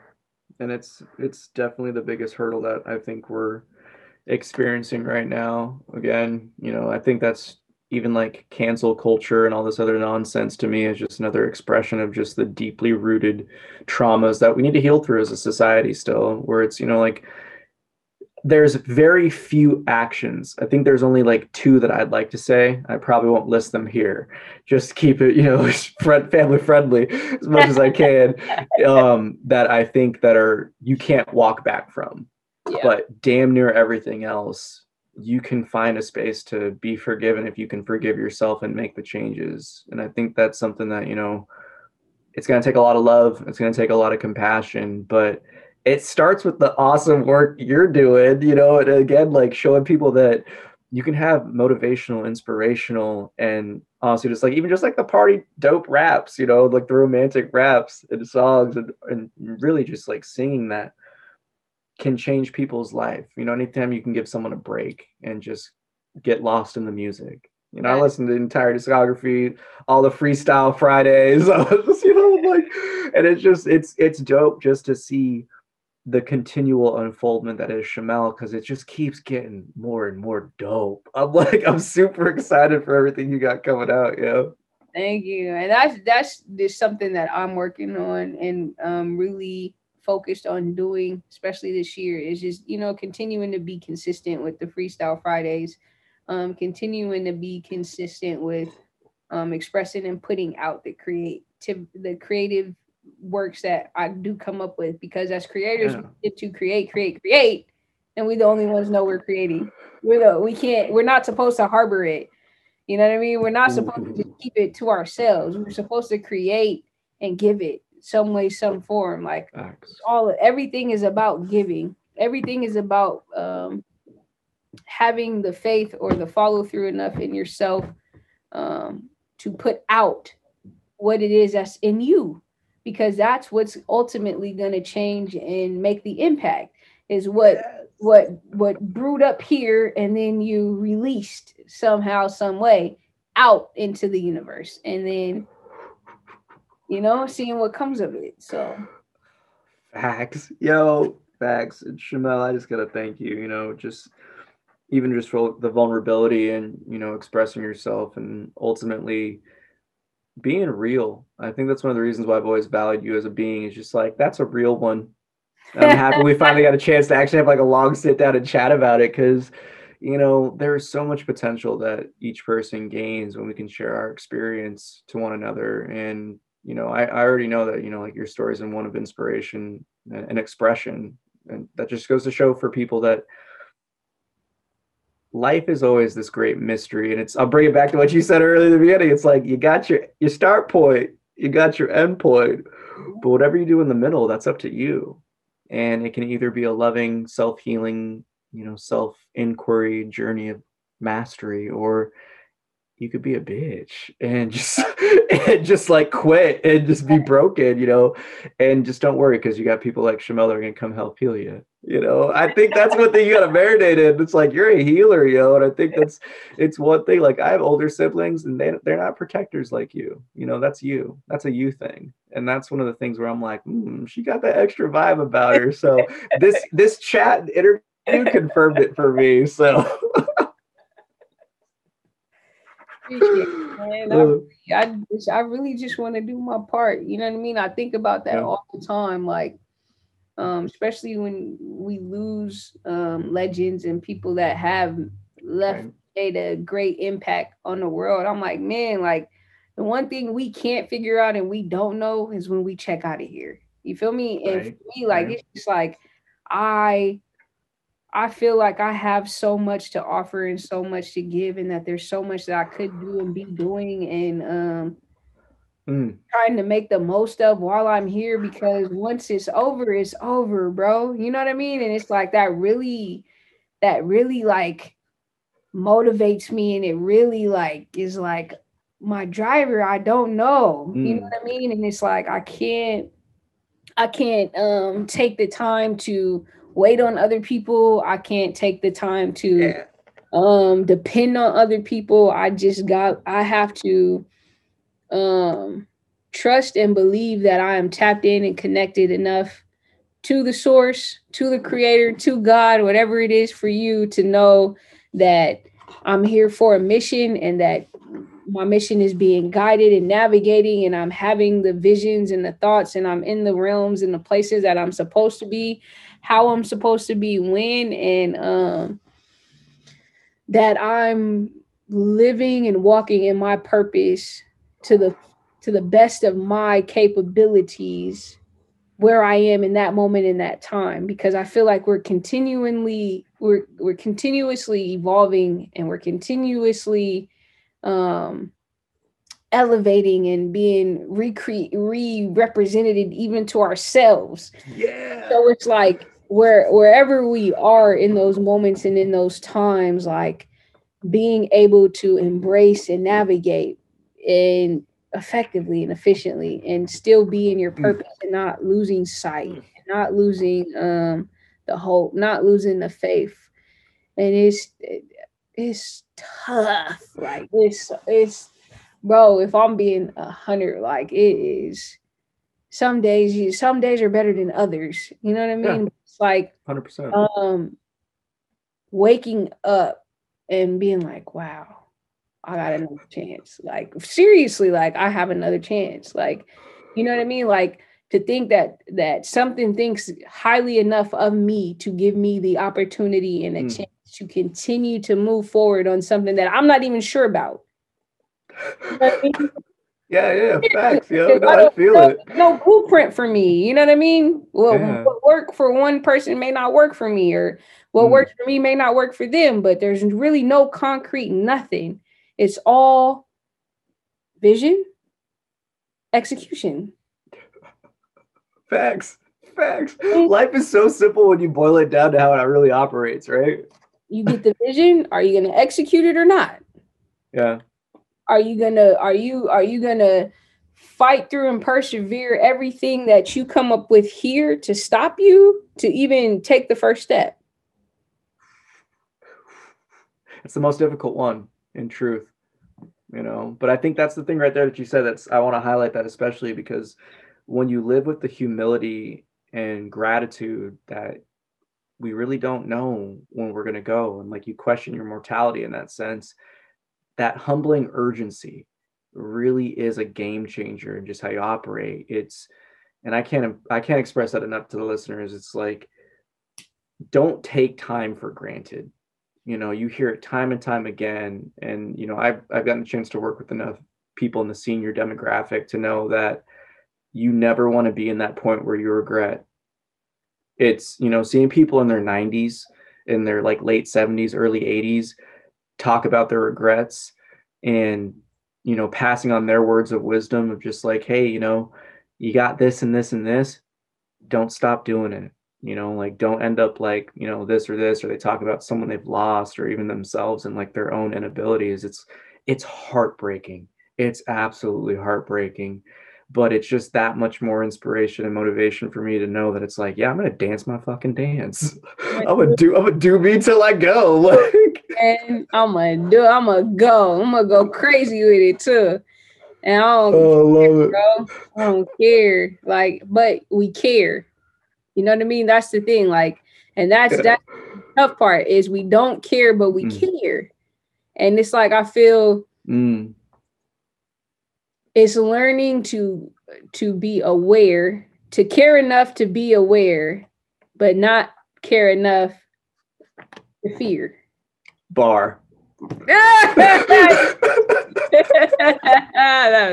Speaker 4: and it's it's definitely the biggest hurdle that I think we're experiencing right now. Again, you know, I think that's even like cancel culture and all this other nonsense to me is just another expression of just the deeply rooted traumas that we need to heal through as a society still where it's you know like there's very few actions. I think there's only like two that I'd like to say. I probably won't list them here. Just keep it, you know, family friendly as much as I can. Um, that I think that are you can't walk back from. Yeah. But damn near everything else, you can find a space to be forgiven if you can forgive yourself and make the changes. And I think that's something that, you know, it's going to take a lot of love. It's going to take a lot of compassion, but it starts with the awesome work you're doing, you know, and again, like showing people that you can have motivational, inspirational, and honestly, just like even just like the party dope raps, you know, like the romantic raps and songs, and, and really just like singing that can change people's life. You know, anytime you can give someone a break and just get lost in the music. You know, I listened to the entire discography, all the freestyle Fridays. Just, you know, like, and it's just it's it's dope just to see the continual unfoldment that is Chamel because it just keeps getting more and more dope. I'm like, I'm super excited for everything you got coming out, yeah.
Speaker 5: Thank you. And that's that's just something that I'm working on and um really focused on doing, especially this year, is just, you know, continuing to be consistent with the freestyle Fridays, um, continuing to be consistent with um expressing and putting out the create to the creative works that I do come up with because as creators yeah. we get to create, create, create, and we the only ones know we're creating. We're the we can't we're not supposed to harbor it. You know what I mean? We're not supposed to keep it to ourselves. We're supposed to create and give it some way, some form. Like all everything is about giving. Everything is about um, having the faith or the follow through enough in yourself um, to put out what it is that's in you because that's what's ultimately going to change and make the impact is what yes. what what brewed up here and then you released somehow some way out into the universe and then you know seeing what comes of it so
Speaker 4: facts yo facts and Chamel, I just gotta thank you you know just even just for the vulnerability and you know expressing yourself and ultimately being real. I think that's one of the reasons why I've always valued you as a being. Is just like that's a real one. I'm happy we finally got a chance to actually have like a long sit down and chat about it because you know there's so much potential that each person gains when we can share our experience to one another and you know I, I already know that you know like your story is one of inspiration and, and expression. And that just goes to show for people that life is always this great mystery. And it's i'll bring it back to what you said earlier in the beginning. It's like you got your your start point you got your end point but whatever you do in the middle that's up to you. And it can either be a loving self-healing you know self-inquiry journey of mastery or you could be a bitch and just and just like quit and just be broken, you know, and just don't worry because you got people like Chamel that are gonna come help heal you. You know, I think that's one thing you gotta marinate in. It's like you're a healer, yo, and I think that's it's one thing. Like I have older siblings and they they're not protectors like you. You know, that's you. That's a you thing, and that's one of the things where I'm like, mm, she got that extra vibe about her. So this this chat interview confirmed it for me. So.
Speaker 5: Appreciate it, man. I, I, I really just want to do my part. You know what I mean? I think about that yeah. all the time. Like, um, especially when we lose um, legends and people that have left
Speaker 4: Right.
Speaker 5: made a great impact on the world. I'm like, man, like the one thing we can't figure out and we don't know is when we check out of here. You feel me? And for me, like
Speaker 4: right.
Speaker 5: it's just like I I feel like I have so much to offer and so much to give, and that there's so much that I could do and be doing, and um,
Speaker 4: Mm,
Speaker 5: trying to make the most of while I'm here because once it's over, it's over, bro. You know what I mean? And it's like that really, that really like motivates me and it really like is like my driver. I don't know. You know
Speaker 4: Mm.
Speaker 5: what I mean? And it's like I can't I can't um take the time to wait on other people. I can't take the time to
Speaker 4: yeah.
Speaker 5: um depend on other people i just got i have to um trust and believe that i am tapped in and connected enough to the source to the creator to god whatever it is for you to know that i'm here for a mission and that my mission is being guided and navigating and i'm having the visions and the thoughts and i'm in the realms and the places that i'm supposed to be how i'm supposed to be when and um that I'm living and walking in my purpose to the to the best of my capabilities where I am in that moment in that time because I feel like we're continually we're we're continuously evolving and we're continuously um elevating and being recre- re-represented even to ourselves
Speaker 4: Yeah.
Speaker 5: so it's like where wherever we are in those moments and in those times like being able to embrace and navigate and effectively and efficiently and still be in your
Speaker 4: Mm.
Speaker 5: purpose and not losing sight
Speaker 4: Mm.
Speaker 5: not losing um the hope not losing the faith and it's it's tough like it's it's bro if i'm being a hundred like it is some days you some days are better than others you know what i
Speaker 4: Yeah.
Speaker 5: mean it's like
Speaker 4: 100%.
Speaker 5: um waking up and being like wow i got another chance like seriously like i have another chance like you know what i mean like to think that that something thinks highly enough of me to give me the opportunity and a
Speaker 4: Mm.
Speaker 5: chance to continue to move forward on something that i'm not even sure about You know I mean?
Speaker 4: Yeah, yeah, facts, yo. No,
Speaker 5: I
Speaker 4: I feel
Speaker 5: no,
Speaker 4: it.
Speaker 5: no blueprint for me. You know what I mean? Well,
Speaker 4: Yeah.
Speaker 5: what work for one person may not work for me, or what
Speaker 4: Mm.
Speaker 5: works for me may not work for them. But there's really no concrete nothing. It's all vision, execution.
Speaker 4: Facts. Facts. Life is so simple when you boil it down to how it really operates, right?
Speaker 5: You get the vision. Are you going to execute it or not?
Speaker 4: Yeah.
Speaker 5: Are you gonna? Are you? Are you gonna? fight through and persevere everything that you come up with here to stop you to even take the first step
Speaker 4: It's the most difficult one, in truth. You know, but I think that's the thing right there that you said. That's I want to highlight that especially because when you live with the humility and gratitude that we really don't know when we're going to go, and like you question your mortality in that sense, that humbling urgency really is a game changer in just how you operate. It's, and I can't I can't express that enough to the listeners. It's like, don't take time for granted you know you hear it time and time again and you know i've i've gotten a chance to work with enough people in the senior demographic to know that you never want to be in that point where you regret it's you know seeing people in their 90s in their like late 70s early 80s talk about their regrets and you know passing on their words of wisdom of just like hey you know you got this and this and this. Don't stop doing it. You know like don't end up like you know this or this or they talk about someone they've lost or even themselves and like their own inabilities. It's it's heartbreaking. It's absolutely heartbreaking. But it's just that much more inspiration and motivation for me to know that it's like yeah i'm gonna dance my fucking dance. I'm gonna do i'm gonna do me till i go like
Speaker 5: and i'm gonna do i'm gonna go i'm gonna go crazy with it too and i don't
Speaker 4: oh i love it
Speaker 5: bro. I don't care. Like, but we care. You know what I mean? That's the thing. Like, and that's
Speaker 4: Yeah.
Speaker 5: that's the tough part is we don't care, but we
Speaker 4: Mm.
Speaker 5: care. And it's like I feel
Speaker 4: Mm,
Speaker 5: it's learning to to be aware to care enough to be aware, but not care enough to fear.
Speaker 4: Bar.
Speaker 5: that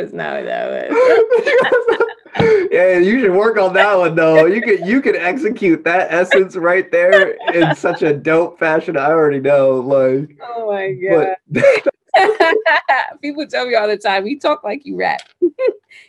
Speaker 5: was not that was.
Speaker 4: yeah, you should work on that one though. You could you could execute that essence right there in such a dope fashion. I already know. Like,
Speaker 5: oh my god. But People tell me all the time, you talk like you rap.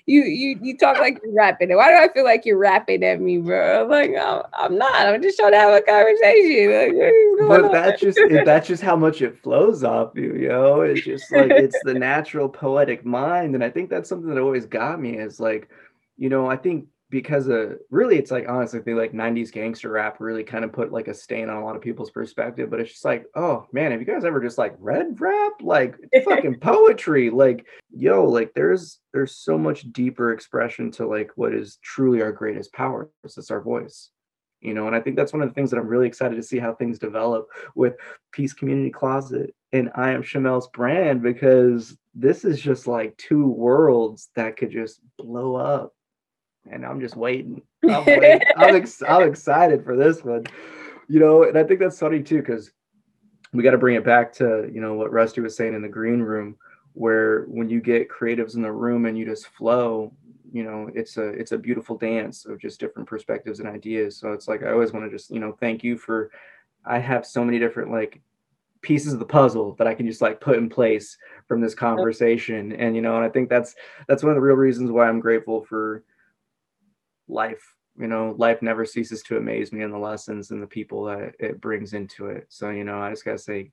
Speaker 5: you you you talk like you're rapping. Why do I feel like you're rapping at me, bro? Like, I'm, I'm not. I'm just trying to have a conversation. Like,
Speaker 4: but that's just that's just how much it flows off you, yo. It's just like it's the natural poetic mind. And I think that's something that always got me is like, you know, I think because of really it's like honestly think like 90s gangster rap really kind of put like a stain on a lot of people's perspective but it's just like oh man have you guys ever just like read rap? Like fucking poetry like yo like there's there's so much deeper expression to like what is truly our greatest power it's our voice you know and i think that's one of the things that i'm really excited to see how things develop with PS community closet and i am chamel's brand because this is just like two worlds that could just blow up and I'm just waiting. I'm, waiting. I'm, ex- I'm excited for this one, you know. And I think that's funny too because we got to bring it back to you know what Rusty was saying in the green room, where when you get creatives in the room and you just flow, you know, it's a it's a beautiful dance of just different perspectives and ideas. So it's like I always want to just you know thank you for. I have so many different like pieces of the puzzle that I can just like put in place from this conversation. And you know, and I think that's that's one of the real reasons why I'm grateful for life you know life never ceases to amaze me and the lessons and the people that it brings into it. So you know i just gotta say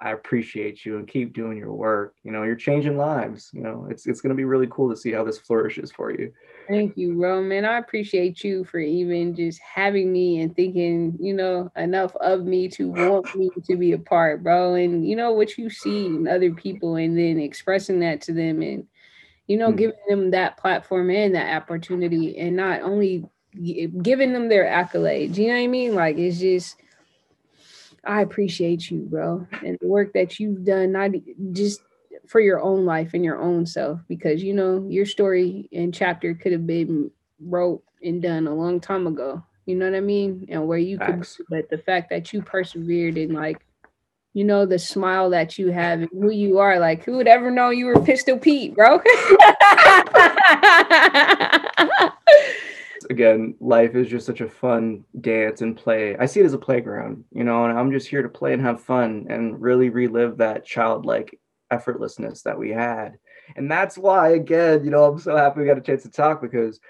Speaker 4: i appreciate you and keep doing your work. You know you're changing lives you know it's it's to be really cool to see how this flourishes for you.
Speaker 5: Thank you roman. I appreciate you for even just having me and thinking you know enough of me to want me to be a part bro. And you know what you see in other people and then expressing that to them and you know, mm-hmm. giving them that platform and that opportunity and not only giving them their accolades. You know what I mean? Like it's just I appreciate you, bro, and the work that you've done, not just for your own life and your own self, because you know your story and chapter could have been wrote and done a long time ago. You know what I mean? And where you could, but the fact that you persevered and like you know the smile that you have and who you are. Like, who would ever know you were Pistol Pete, bro?
Speaker 4: Again, life is just such a fun dance and play. I see it as a playground, you know, and I'm just here to play and have fun and really relive that childlike effortlessness that we had. And that's why, again, you know, I'm so happy we got a chance to talk because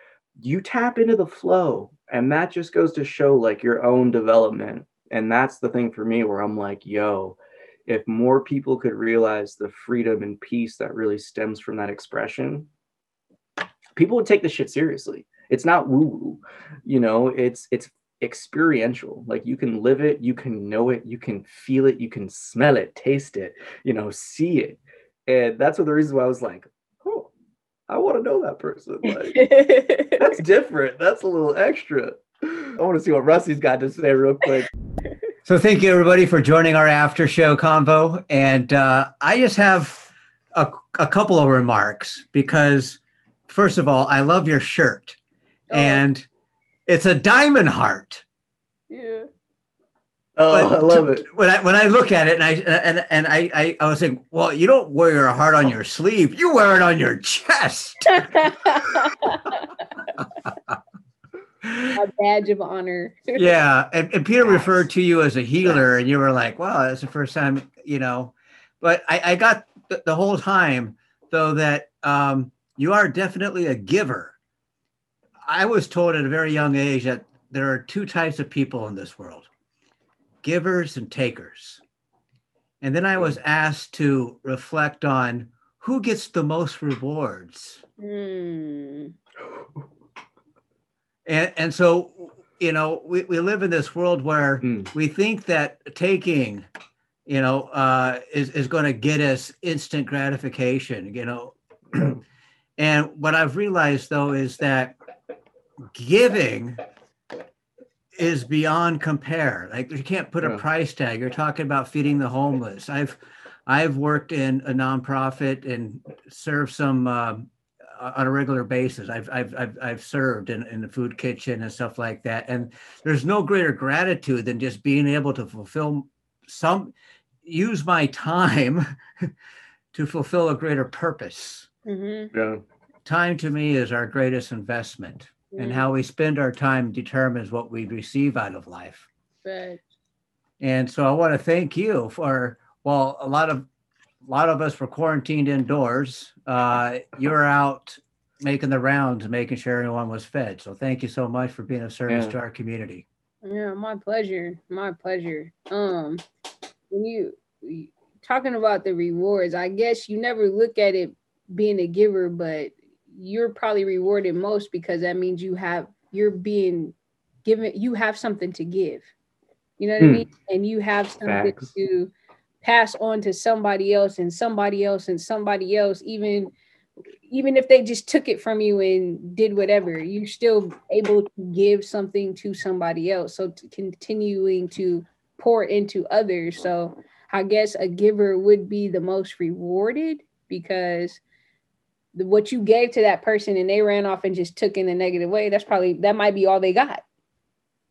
Speaker 4: you tap into the flow and that just goes to show like your own development and that's the thing for me where i'm like yo if more people could realize the freedom and peace that really stems from that expression people would take the shit seriously. It's not woo woo you know it's it's experiential. Like you can live it you can know it you can feel it you can smell it taste it you know see it. And that's one of the reasons why i was like oh i want to know that person like that's different that's a little extra. I want to see what rusty's got to say real quick
Speaker 1: so thank you everybody for joining our after show convo. And uh, I just have a, a, couple of remarks because first of all, I love your shirt oh. and it's a diamond heart.
Speaker 5: Yeah.
Speaker 4: Oh, but I love it.
Speaker 1: When I when I look at it and I and and I, I I was saying, well, you don't wear your heart on your sleeve, you wear it on your chest.
Speaker 5: a badge of honor.
Speaker 1: yeah, and, and Peter referred to you as a healer, and you were like, "Wow, that's the first time," you know. But I, I got the, the, whole time though that um, you are definitely a giver. I was told at a very young age that there are two types of people in this world: givers and takers. And then I was asked to reflect on who gets the most rewards. Mm. And, and so, you know, we, we live in this world where mm. we think that taking, you know, uh, is, is going to get us instant gratification, you know. and what I've realized though is that giving is beyond compare. Like you can't put yeah. a price tag. You're talking about feeding the homeless. I've I've worked in a nonprofit and served some uh, on a regular basis. I've I've I've, I've served in, in the food kitchen and stuff like that, and there's no greater gratitude than just being able to fulfill some use my time to fulfill a greater purpose.
Speaker 5: Mm-hmm.
Speaker 4: Yeah.
Speaker 1: Time to me is our greatest investment, and how we spend our time determines what we receive out of life.
Speaker 5: Right.
Speaker 1: And so I want to thank you for well, a lot of a lot of us were quarantined indoors. Uh, you're out making the rounds, making sure everyone was fed. So thank you so much for being of service
Speaker 4: Yeah.
Speaker 1: to our community.
Speaker 5: Yeah, my pleasure. My pleasure. Um, when you you- talking about the rewards, I guess you never look at it being a giver, but you're probably rewarded most because that means you have you're being given you have something to give. You know what I
Speaker 4: Hmm.
Speaker 5: mean? And you have something
Speaker 4: Facts.
Speaker 5: to pass on to somebody else and somebody else and somebody else, even even if they just took it from you and did whatever, you're still able to give something to somebody else. So t- continuing to pour into others. So I guess a giver would be the most rewarded because what you gave to that person and they ran off and just took in a negative way, that's probably that might be all they got.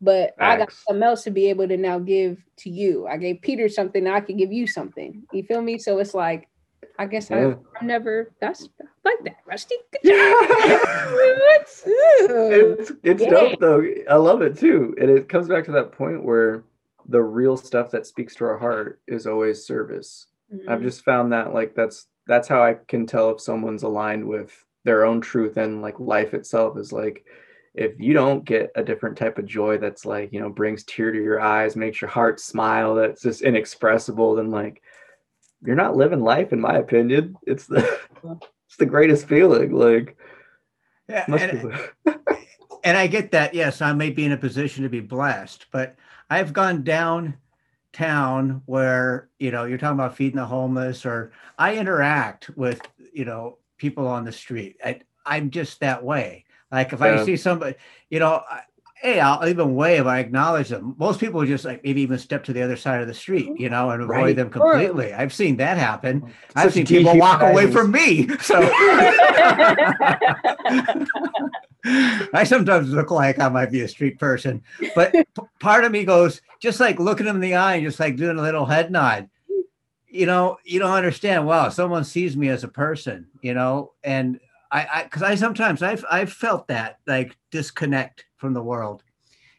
Speaker 5: But I got something else to be able to now give to you. I gave Peter something, I can give you something. You feel me? So it's like, I guess
Speaker 4: Yeah.
Speaker 5: I, I'm never that's like that, Rusty.
Speaker 4: It's it's
Speaker 5: Yeah.
Speaker 4: dope though. I love it too. And it comes back to that point where the real stuff that speaks to our heart is always service. I've
Speaker 5: Mhm.
Speaker 4: just found that like that's that's how I can tell if someone's aligned with their own truth and like life itself is like if you don't get a different type of joy that's like, you know, brings tear to your eyes, makes your heart smile, that's just inexpressible, then like you're not living life in my opinion. It's the it's the greatest feeling. Like
Speaker 1: Yeah, and, and I get that. Yes, I may be in a position to be blessed, but I've gone downtown where you know you're talking about feeding the homeless, or I interact with you know people on the street. I, I'm just that way. Like if I see somebody, you know, I, hey, I'll even wave. I acknowledge them. Most people just like maybe even step to the other side of the street, you know, and avoid
Speaker 4: Right.
Speaker 1: them completely. I've seen that happen. I've seen people walk away from me. So I sometimes look like I might be a street person, but part of me goes just like looking them in the eye and just like doing a little head nod. You know, you don't understand. Wow, someone sees me as a person, you know, and I, I, because I sometimes I've I've felt that like disconnect from the world,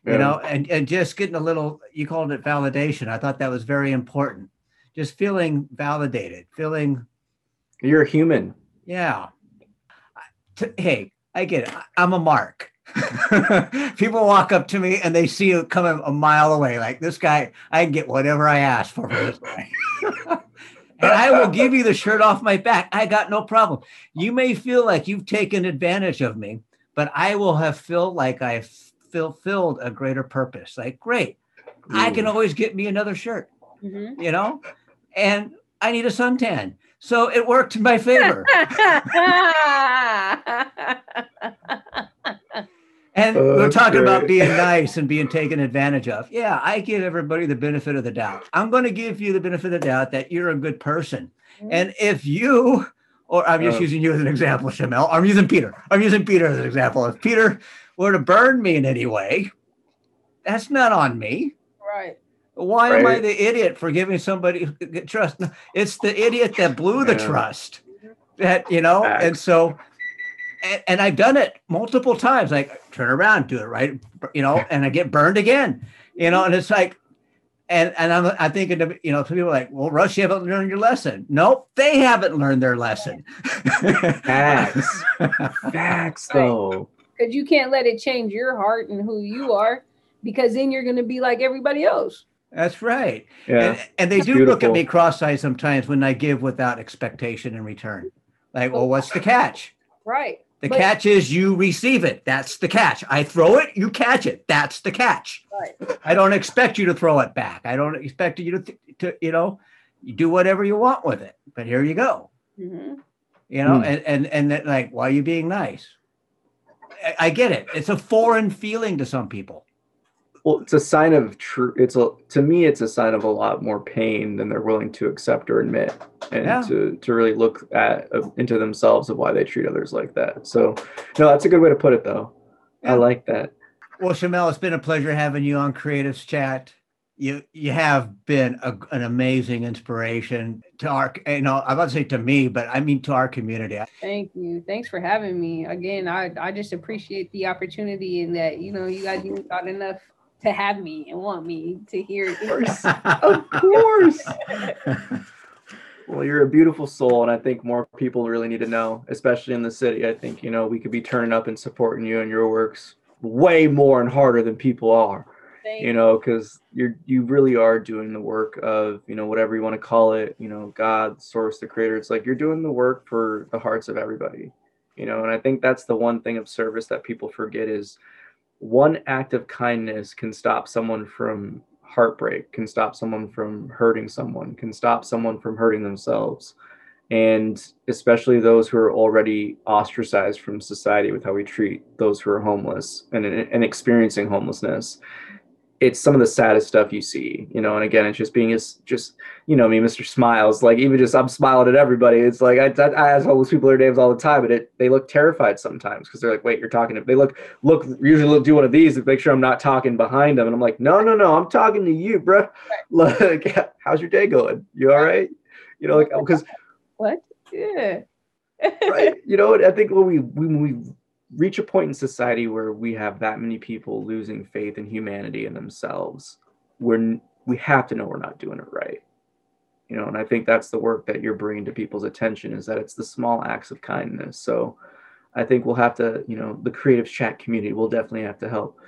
Speaker 1: you know, and and just getting a little. You called it validation. I thought that was very important. Just feeling validated, feeling
Speaker 4: you're a human.
Speaker 1: yeah. T- Hey, I get it. I'm a mark. People walk up to me and they see you coming a mile away. Like this guy, I can get whatever I ask for for this guy. and I will give you the shirt off my back. I got no problem. You may feel like you've taken advantage of me, but I will have felt like I've fulfilled a greater purpose. Like, great. I can always get me another shirt,
Speaker 5: Mhm.
Speaker 1: you know? And I need a suntan. So it worked in my favor. And
Speaker 4: Oh,
Speaker 1: we're talking about being nice and being taken advantage of. Yeah, I give everybody the benefit of the doubt. I'm going to give you the benefit of the doubt that you're a good person. Mm-hmm. And if you, or I'm just
Speaker 4: Oh.
Speaker 1: using you as an example, Chamel, I'm using Peter. I'm using Peter as an example. If Peter were to burn me in any way, that's not on me.
Speaker 5: right.
Speaker 1: Why am I the idiot for giving somebody trust? It's the idiot that blew the
Speaker 4: Yeah.
Speaker 1: trust. That you know, and so, and, and I've done it multiple times. Like turn around, do it right, you know, and I get burned again, you know, and it's like, and and I'm I'm thinking, you know, some people are like, well, Rush, you haven't learned your lesson. Nope, they haven't learned their lesson.
Speaker 4: Facts. Facts though.
Speaker 5: Because you can't let it change your heart and who you are, because then you're going to be like everybody else.
Speaker 1: That's right.
Speaker 4: Yeah.
Speaker 1: And, and they
Speaker 4: It's
Speaker 1: do look at me cross-eyed sometimes when I give without expectation in return. Like, well, what's the catch?
Speaker 5: Right.
Speaker 1: The
Speaker 5: But-
Speaker 1: catch is you receive it. That's the catch. I throw it, you catch it. That's the catch.
Speaker 5: Right.
Speaker 1: I don't expect you to throw it back. I don't expect you to, to you know, you do whatever you want with it. But here you go.
Speaker 5: hmm
Speaker 1: You know,
Speaker 4: Hmm.
Speaker 1: and and and that, like, why are you being nice? I, I get it. It's a foreign feeling to some people.
Speaker 4: Well, it's a sign of true. It's a to me, it's a sign of a lot more pain than they're willing to accept or admit, and
Speaker 1: Yeah.
Speaker 4: to to really look at uh, into themselves of why they treat others like that. So, no, that's a good way to put it, though.
Speaker 1: Yeah.
Speaker 4: I like that.
Speaker 1: Well, Chamel, it's been a pleasure having you on Creatives Chat. You you have been a, an amazing inspiration to our, you know, I'm about to say to me, but I mean to our community.
Speaker 5: Thank you. Thanks for having me. Again, I, I just appreciate the opportunity and that, you know, you guys even thought enough to have me and want me to hear it.
Speaker 4: Of course. Well, you're a beautiful soul, and I think more people really need to know, especially in the city. I think you know we could be turning up and supporting you and your works way more and harder than people are.
Speaker 5: Thank
Speaker 4: you know because you're you really are doing the work of you know whatever you want to call it you know god source the creator it's like you're doing the work for the hearts of everybody you know and i think that's the one thing of service that people forget is one act of kindness can stop someone from heartbreak can stop someone from hurting someone can stop someone from hurting themselves. And especially those who are already ostracized from society with how we treat those who are homeless and, and experiencing homelessness it's some of the saddest stuff you see, you know. And again, it's just being as just, you know, me, Mr. Smiles. Like even just I'm smiling at everybody. It's like I, I, I ask all those people their names all the time, but it they look terrified sometimes because they're like, wait, you're talking to. They look look usually look, do one of these to make sure I'm not talking behind them, and I'm like, no, no, no, I'm talking to you, bro. Like, how's your day going? You all right? You know, like oh, because
Speaker 5: What? Yeah.
Speaker 4: right you know i think when we when we reach a point in society where we have that many people losing faith in humanity and themselves we're we have to know we're not doing it right you know and i think that's the work that you're bringing to people's attention is that it's the small acts of kindness so i think we'll have to you know the creative chat community will definitely have to help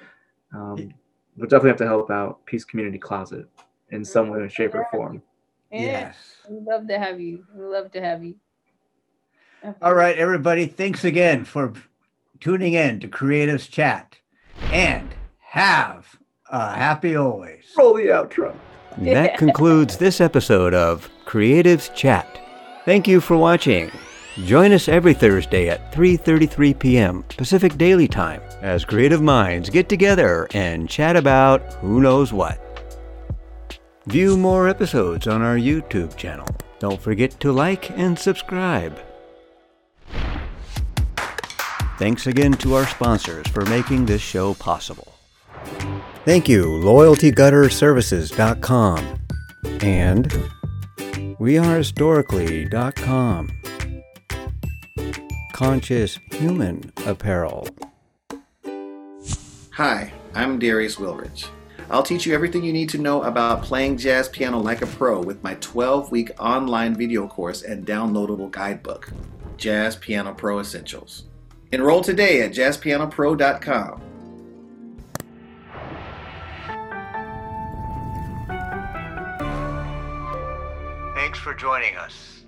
Speaker 4: um, we'll definitely have to help out PS community closet in some way shape or form
Speaker 1: Yes.
Speaker 5: We'd love to have you. We'd love to have you.
Speaker 1: All right, everybody. Thanks again for tuning in to Creatives Chat and have a happy always.
Speaker 4: roll the outro
Speaker 2: That concludes this episode of Creatives Chat. Thank you for watching. Join us every Thursday at 3:33 p.m. Pacific Daily Time as creative minds get together and chat about who knows what. View more episodes on our YouTube channel. Don't forget to like and subscribe. Thanks again to our sponsors for making this show possible. Thank you, LoyaltyGutterServices.com and WeAreHistorically.com. Conscious Human Apparel.
Speaker 3: Hi, I'm Darius Wilrich. I'll teach you everything you need to know about playing jazz piano like a pro with my 12 week online video course and downloadable guidebook, Jazz Piano Pro Essentials. Enroll today at jazzpianopro.com.
Speaker 1: Thanks for joining us.